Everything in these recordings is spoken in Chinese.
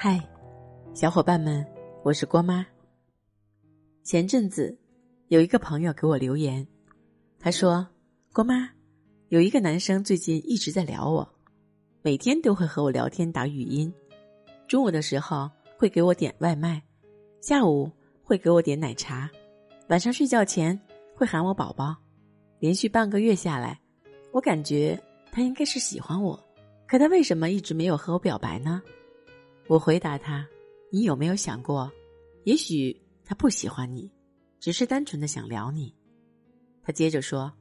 嗨，小伙伴们，我是郭妈。前阵子有一个朋友给我留言，他说：“郭妈，有一个男生最近一直在聊我，每天都会和我聊天打语音，中午的时候会给我点外卖，下午会给我点奶茶，晚上睡觉前会喊我宝宝。连续半个月下来，我感觉他应该是喜欢我，可他为什么一直没有和我表白呢？”我回答他：“你有没有想过，也许他不喜欢你，只是单纯的想聊你。”他接着说：“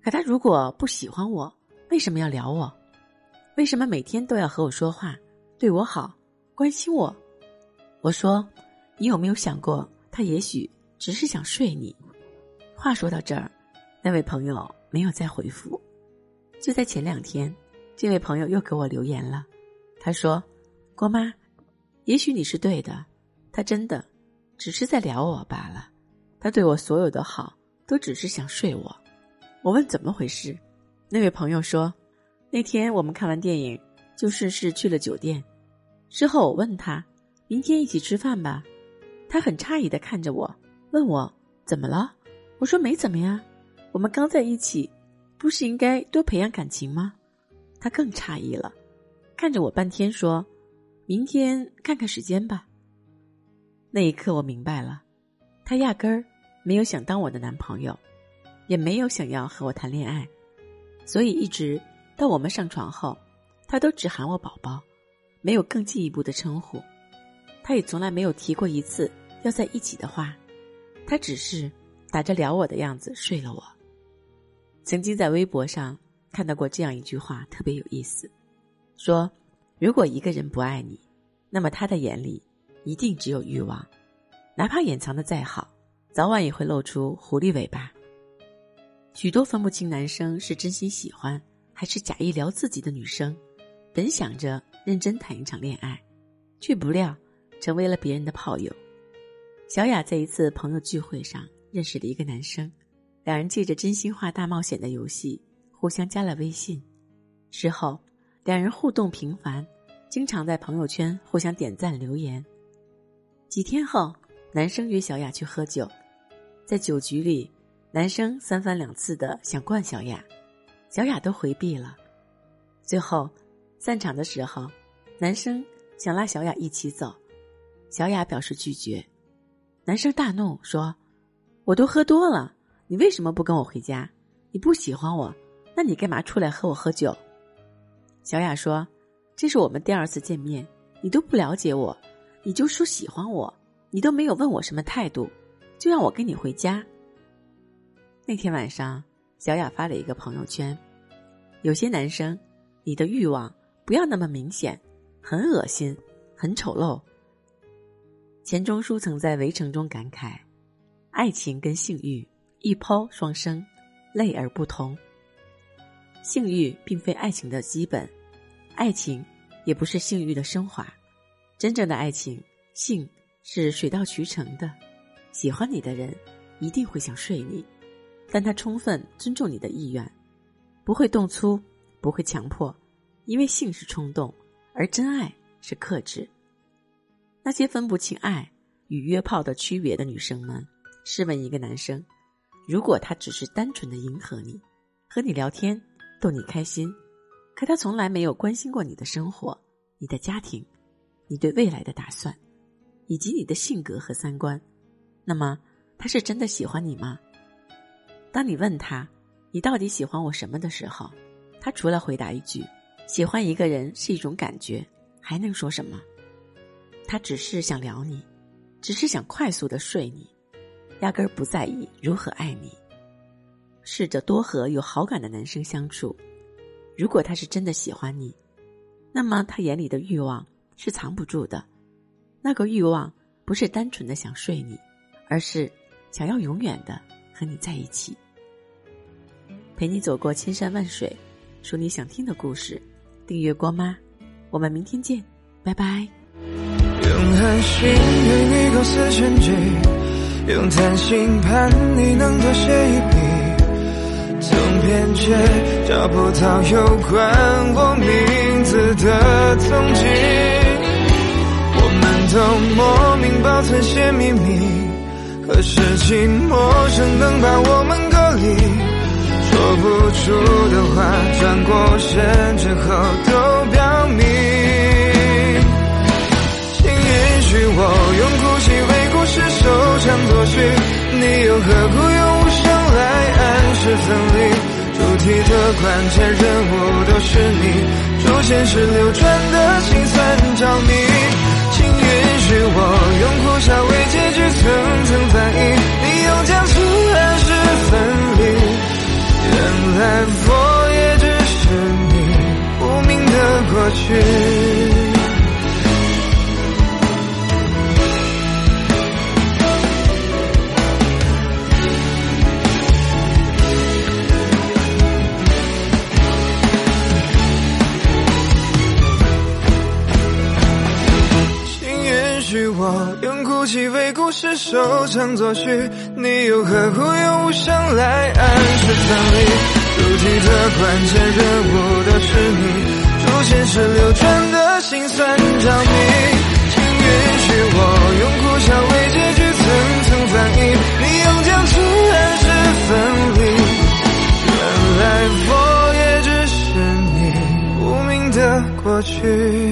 可他如果不喜欢我，为什么要聊我？为什么每天都要和我说话，对我好，关心我？”我说：“你有没有想过，他也许只是想睡你？”话说到这儿，那位朋友没有再回复。就在前两天，这位朋友又给我留言了，他说。郭妈，也许你是对的，他真的只是在聊我罢了。他对我所有的好，都只是想睡我。我问怎么回事，那位朋友说，那天我们看完电影，就顺势去了酒店。之后我问他，明天一起吃饭吧。他很诧异的看着我，问我怎么了。我说没怎么呀，我们刚在一起，不是应该多培养感情吗？他更诧异了，看着我半天说。明天看看时间吧。那一刻，我明白了，他压根儿没有想当我的男朋友，也没有想要和我谈恋爱，所以一直到我们上床后，他都只喊我宝宝，没有更进一步的称呼。他也从来没有提过一次要在一起的话，他只是打着聊我的样子睡了我。曾经在微博上看到过这样一句话，特别有意思，说。如果一个人不爱你，那么他的眼里一定只有欲望，哪怕掩藏的再好，早晚也会露出狐狸尾巴。许多分不清男生是真心喜欢还是假意撩自己的女生，本想着认真谈一场恋爱，却不料成为了别人的炮友。小雅在一次朋友聚会上认识了一个男生，两人借着真心话大冒险的游戏互相加了微信，之后。两人互动频繁，经常在朋友圈互相点赞留言。几天后，男生约小雅去喝酒，在酒局里，男生三番两次的想灌小雅，小雅都回避了。最后，散场的时候，男生想拉小雅一起走，小雅表示拒绝。男生大怒说：“我都喝多了，你为什么不跟我回家？你不喜欢我，那你干嘛出来和我喝酒？”小雅说：“这是我们第二次见面，你都不了解我，你就说喜欢我，你都没有问我什么态度，就让我跟你回家。”那天晚上，小雅发了一个朋友圈：“有些男生，你的欲望不要那么明显，很恶心，很丑陋。”钱钟书曾在《围城》中感慨：“爱情跟性欲一抛双生，类而不同。”性欲并非爱情的基本，爱情也不是性欲的升华。真正的爱情，性是水到渠成的。喜欢你的人一定会想睡你，但他充分尊重你的意愿，不会动粗，不会强迫，因为性是冲动，而真爱是克制。那些分不清爱与约炮的区别的女生们，试问一个男生：如果他只是单纯的迎合你，和你聊天？逗你开心，可他从来没有关心过你的生活、你的家庭、你对未来的打算，以及你的性格和三观。那么，他是真的喜欢你吗？当你问他“你到底喜欢我什么”的时候，他除了回答一句“喜欢一个人是一种感觉”，还能说什么？他只是想聊你，只是想快速的睡你，压根儿不在意如何爱你。试着多和有好感的男生相处，如果他是真的喜欢你，那么他眼里的欲望是藏不住的。那个欲望不是单纯的想睡你，而是想要永远的和你在一起，陪你走过千山万水，说你想听的故事。订阅郭妈，我们明天见，拜拜。用狠心对你构思全局，用贪心盼你能多写一笔。总偏却找不到有关我名字的踪迹，我们都莫名保存些秘密，可是寂寞生能把我们隔离，说不出的话，转过身之后都表明。请允许我用哭泣为故事收场作序，你又何苦分离？主题的关键人物都是你，主线是流转的心酸着迷。请允许我用苦笑为结局，层层翻译。你用将错暗示分离，原来我也只是你无名的过去。为故事收场作序，你又何苦用无声来暗示分离？主题的关键人物都是你，主线是流转的心酸着迷。请允许我用苦笑为结局层层翻译，你用将错暗示分离。原来我也只是你无名的过去。